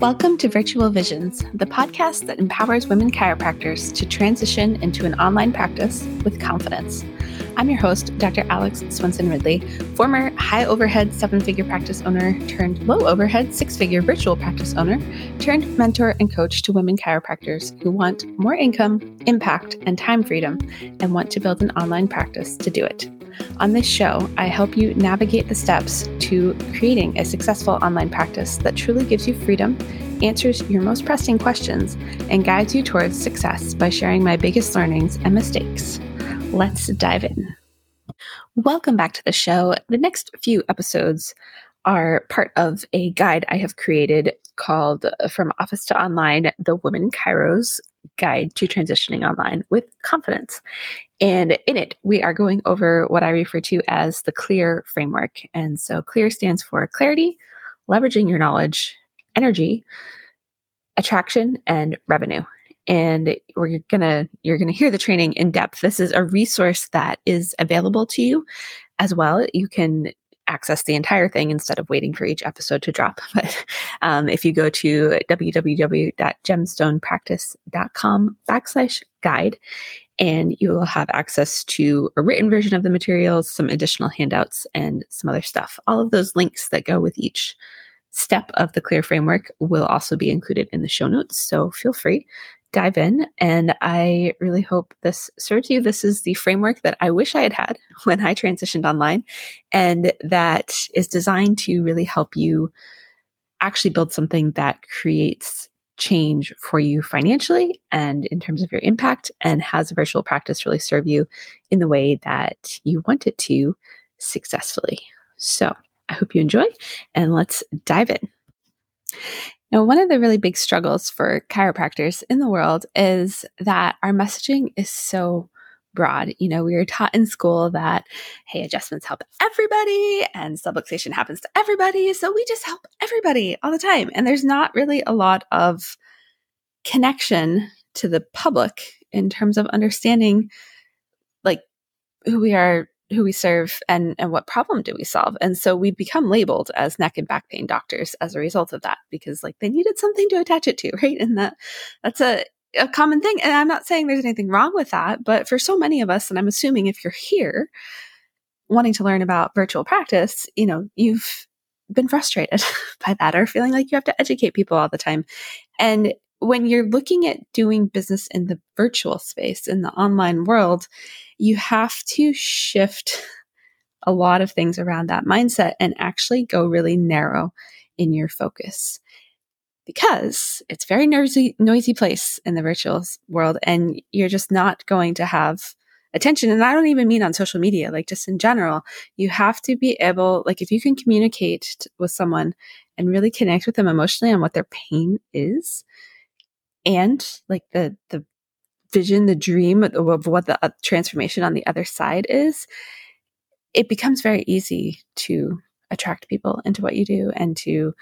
Welcome to Virtual Visions, the podcast that empowers women chiropractors to transition into an online practice with confidence. I'm your host, Dr. Alex Swenson Ridley, former high overhead seven figure practice owner turned low overhead six figure virtual practice owner, turned mentor and coach to women chiropractors who want more income, impact, and time freedom and want to build an online practice to do it. On this show, I help you navigate the steps to creating a successful online practice that truly gives you freedom, answers your most pressing questions, and guides you towards success by sharing my biggest learnings and mistakes. Let's dive in. Welcome back to the show. The next few episodes are part of a guide I have created called uh, From Office to Online The Women Chiros Guide to Transitioning Online with Confidence. And in it, we are going over what I refer to as the CLEAR framework. And so CLEAR stands for clarity, leveraging your knowledge, energy, attraction, and revenue. And we're gonna you're gonna hear the training in depth. This is a resource that is available to you as well. You can access the entire thing instead of waiting for each episode to drop. But um, if you go to www.gemstonepractice.com backslash guide, and you will have access to a written version of the materials, some additional handouts, and some other stuff. All of those links that go with each step of the clear framework will also be included in the show notes. So feel free dive in and i really hope this serves you this is the framework that i wish i had had when i transitioned online and that is designed to really help you actually build something that creates change for you financially and in terms of your impact and has a virtual practice really serve you in the way that you want it to successfully. So I hope you enjoy and let's dive in. Now, one of the really big struggles for chiropractors in the world is that our messaging is so broad. You know, we were taught in school that, hey, adjustments help everybody and subluxation happens to everybody. So we just help everybody all the time. And there's not really a lot of connection to the public in terms of understanding like who we are who we serve and and what problem do we solve and so we become labeled as neck and back pain doctors as a result of that because like they needed something to attach it to right and that that's a a common thing. And I'm not saying there's anything wrong with that, but for so many of us, and I'm assuming if you're here wanting to learn about virtual practice, you know, you've been frustrated by that or feeling like you have to educate people all the time. And when you're looking at doing business in the virtual space, in the online world, you have to shift a lot of things around that mindset and actually go really narrow in your focus because it's very noisy, noisy place in the virtual world and you're just not going to have attention. And I don't even mean on social media, like just in general, you have to be able, like if you can communicate with someone and really connect with them emotionally on what their pain is and like the, the vision, the dream of, of what the uh, transformation on the other side is, it becomes very easy to attract people into what you do and to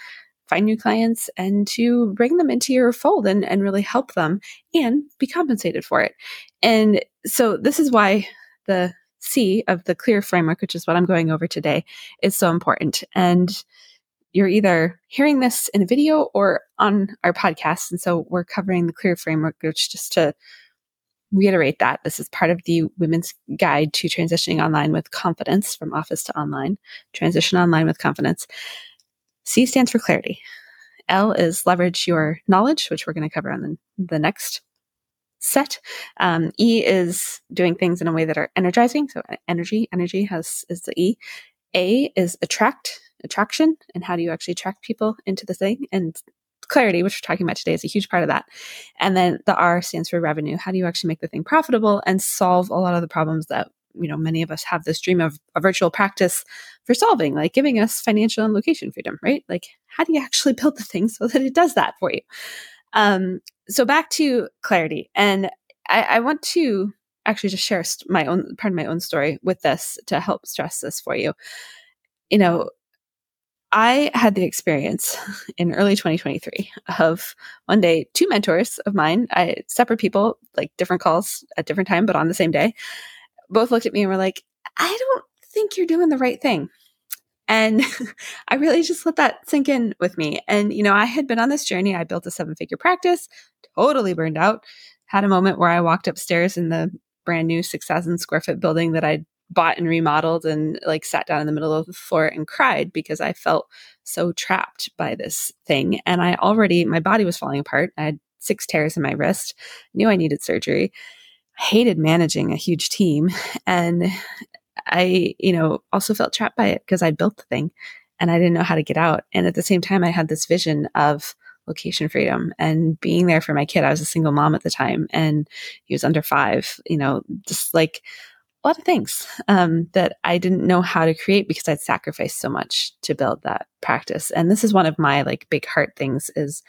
find new clients and to bring them into your fold and, and really help them and be compensated for it. And so this is why the C of the clear framework, which is what I'm going over today, is so important. And you're either hearing this in a video or on our podcast. And so we're covering the clear framework, which just to reiterate that this is part of the women's guide to transitioning online with confidence from office to online, transition online with confidence. C stands for clarity. L is leverage your knowledge, which we're going to cover on the, the next set. Um, e is doing things in a way that are energizing. So energy, energy has is the E. A is attract, attraction, and how do you actually attract people into the thing? And clarity, which we're talking about today, is a huge part of that. And then the R stands for revenue. How do you actually make the thing profitable and solve a lot of the problems that you know many of us have this dream of a virtual practice for solving like giving us financial and location freedom right like how do you actually build the thing so that it does that for you um so back to clarity and i, I want to actually just share my own part of my own story with this to help stress this for you you know I had the experience in early 2023 of one day, two mentors of mine, I separate people, like different calls at different time, but on the same day, both looked at me and were like, I don't think you're doing the right thing. And I really just let that sink in with me. And, you know, I had been on this journey. I built a seven figure practice, totally burned out. Had a moment where I walked upstairs in the brand new 6,000 square foot building that I'd bought and remodeled and like sat down in the middle of the floor and cried because I felt so trapped by this thing. And I already, my body was falling apart. I had six tears in my wrist, knew I needed surgery, hated managing a huge team. And I, you know, also felt trapped by it because I built the thing and I didn't know how to get out. And at the same time, I had this vision of location freedom and being there for my kid. I was a single mom at the time and he was under five, you know, just like a lot of things um, that I didn't know how to create because I'd sacrificed so much to build that practice. And this is one of my like big heart things is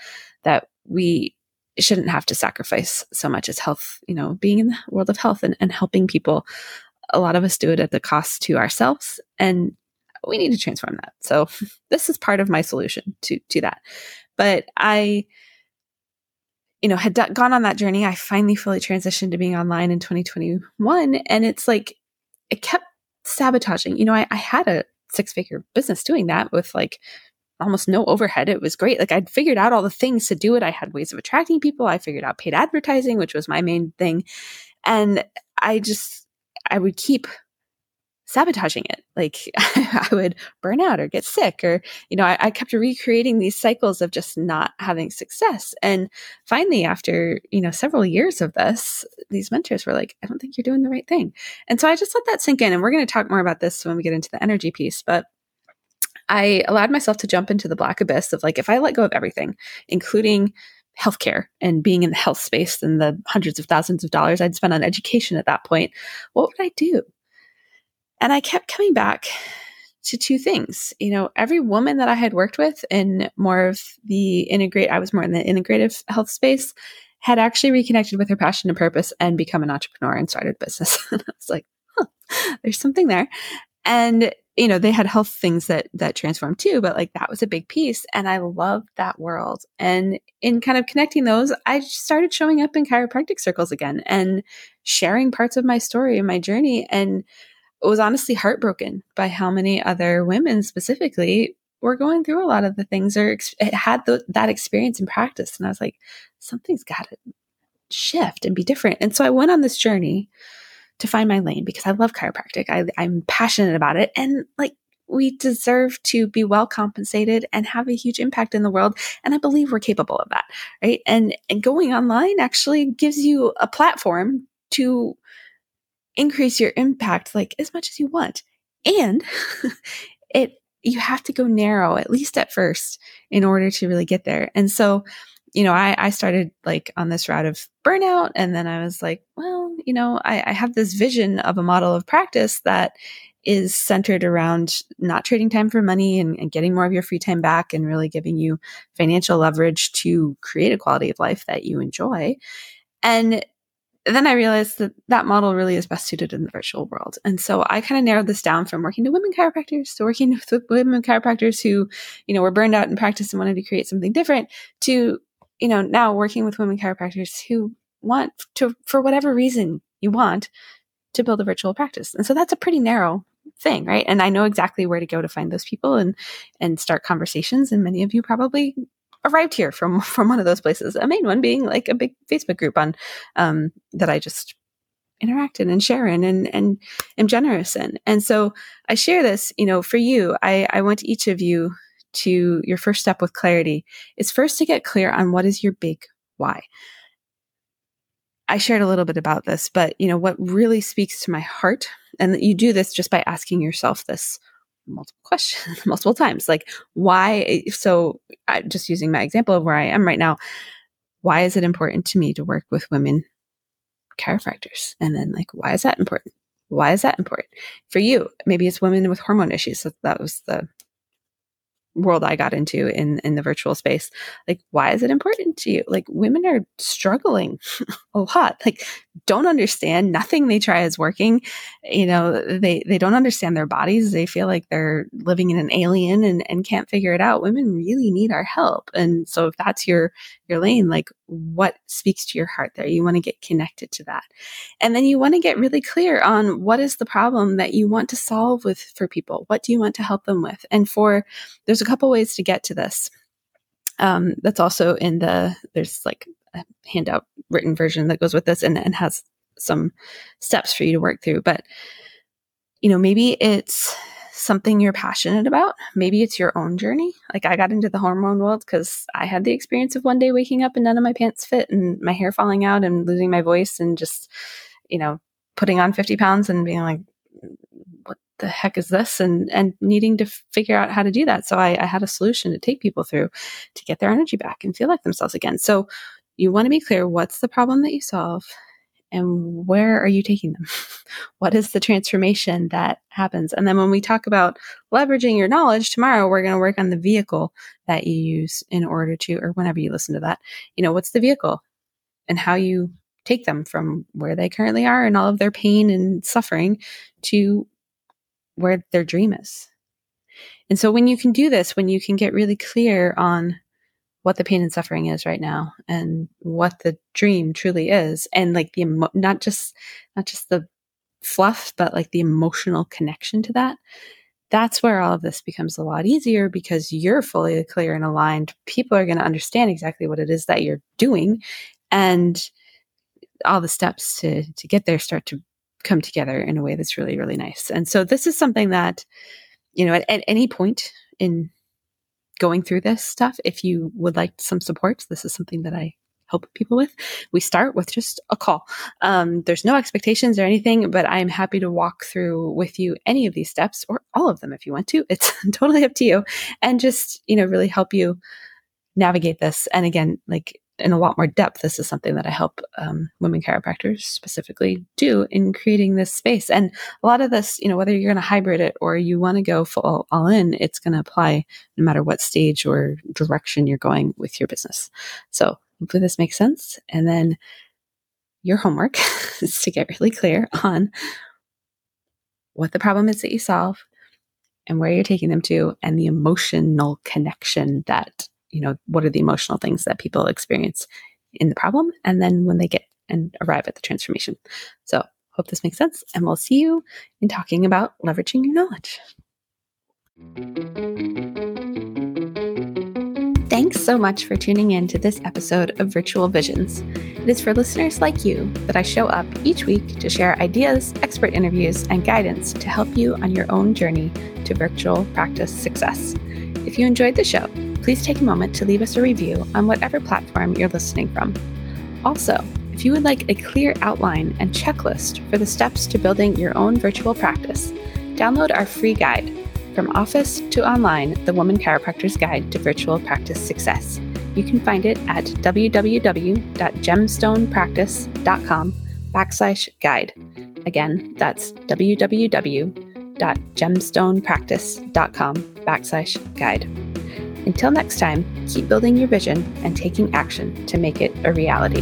that we shouldn't have to sacrifice so much as health, you know, being in the world of health and, and helping people. A lot of us do it at the cost to ourselves and we need to transform that. So this is part of my solution to to that. But I you know, had d- gone on that journey. I finally fully transitioned to being online in 2021 and it's like it kept sabotaging. You know, I, I had a six figure business doing that with like almost no overhead. It was great. Like I'd figured out all the things to do it. I had ways of attracting people. I figured out paid advertising, which was my main thing. And I just, I would keep sabotaging it. Like I would burn out or get sick, or, you know, I, I, kept recreating these cycles of just not having success. And finally, after, you know, several years of this, these mentors were like, I don't think you're doing the right thing. And so I just let that sink in. And we're going to talk more about this when we get into the energy piece. But I allowed myself to jump into the black abyss of like, if I let go of everything, including healthcare and being in the health space and the hundreds of thousands of dollars I'd spent on education at that point, what would I do? And I kept coming back to two things. You know, every woman that I had worked with in more of the integrate, I was more in the integrative health space, had actually reconnected with her passion and purpose and become an entrepreneur and started a business. and I was like, huh, there's something there. And you know, they had health things that that transformed too, but like that was a big piece. And I loved that world. And in kind of connecting those, I started showing up in chiropractic circles again and sharing parts of my story and my journey. And was honestly heartbroken by how many other women specifically were going through a lot of the things or ex- had that experience in practice. And I was like, something's got to shift and be different. And so I went on this journey to find my lane because I love chiropractic. I, I'm passionate about it. And like, we deserve to be well compensated and have a huge impact in the world. And I believe we're capable of that. Right. And, and going online actually gives you a platform to increase your impact like as much as you want. And it, you have to go narrow, at least at first, in order to really get there. And so, you know, I, I started like on this route of burnout. And then I was like, well, you know, I, I have this vision of a model of practice that is centered around not trading time for money and, and, getting more of your free time back and really giving you financial leverage to create a quality of life that you enjoy. And then I realized that that model really is best suited in the virtual world. And so I kind of narrowed this down from working to women chiropractors to working with women chiropractors who, you know, were burned out in practice and wanted to create something different to you know, now working with women chiropractors who want to, for whatever reason you want, to build a virtual practice. And so that's a pretty narrow thing, right? And I know exactly where to go to find those people and and start conversations. And many of you probably arrived here from from one of those places. A main one being like a big Facebook group on um, that I just interact in and share in and and am generous in. And so I share this, you know, for you. I I want each of you to your first step with clarity is first to get clear on what is your big why. I shared a little bit about this, but you know what really speaks to my heart, and you do this just by asking yourself this multiple questions, multiple times, like why. So, I, just using my example of where I am right now, why is it important to me to work with women chiropractors? And then, like, why is that important? Why is that important for you? Maybe it's women with hormone issues. So that was the world I got into in in the virtual space. Like, why is it important to you? Like, women are struggling a lot. Like, don't understand. Nothing they try is working. You know, they they don't understand their bodies. They feel like they're living in an alien and and can't figure it out. Women really need our help. And so, if that's your your lane, like, what speaks to your heart there? You want to get connected to that, and then you want to get really clear on what is the problem that you want to solve with for people. What do you want to help them with? And for there's a couple ways to get to this. Um, that's also in the there's like a handout written version that goes with this and, and has some steps for you to work through. But you know, maybe it's something you're passionate about. Maybe it's your own journey. Like I got into the hormone world because I had the experience of one day waking up and none of my pants fit and my hair falling out and losing my voice and just, you know, putting on 50 pounds and being like, the heck is this? And and needing to figure out how to do that. So I, I had a solution to take people through to get their energy back and feel like themselves again. So you want to be clear what's the problem that you solve and where are you taking them? What is the transformation that happens? And then when we talk about leveraging your knowledge tomorrow we're going to work on the vehicle that you use in order to or whenever you listen to that you know what's the vehicle and how you take them from where they currently are and all of their pain and suffering to where their dream is. And so when you can do this, when you can get really clear on what the pain and suffering is right now and what the dream truly is and like the emo- not just not just the fluff but like the emotional connection to that that's where all of this becomes a lot easier because you're fully clear and aligned people are going to understand exactly what it is that you're doing and all the steps to to get there start to come together in a way that's really, really nice. And so this is something that, you know, at, at any point in going through this stuff, if you would like some support, this is something that I help people with. We start with just a call. Um, there's no expectations or anything, but I'm happy to walk through with you any of these steps or all of them if you want to. It's totally up to you. And just, you know, really help you navigate this. And again, like in a lot more depth, this is something that I help um, women chiropractors specifically do in creating this space. And a lot of this, you know, whether you're going to hybrid it or you want to go full all in, it's going to apply no matter what stage or direction you're going with your business. So hopefully this makes sense. And then your homework is to get really clear on what the problem is that you solve and where you're taking them to and the emotional connection that you know, what are the emotional things that people experience in the problem, and then when they get and arrive at the transformation. So, hope this makes sense, and we'll see you in talking about leveraging your knowledge. Thanks so much for tuning in to this episode of Virtual Visions. It is for listeners like you that I show up each week to share ideas, expert interviews, and guidance to help you on your own journey to virtual practice success. If you enjoyed the show, please take a moment to leave us a review on whatever platform you're listening from. Also, if you would like a clear outline and checklist for the steps to building your own virtual practice, download our free guide, From Office to Online The Woman Chiropractor's Guide to Virtual Practice Success. You can find it at www.gemstonepractice.com backslash guide. Again, that's www.gemstonepractice.com backslash guide. Until next time, keep building your vision and taking action to make it a reality.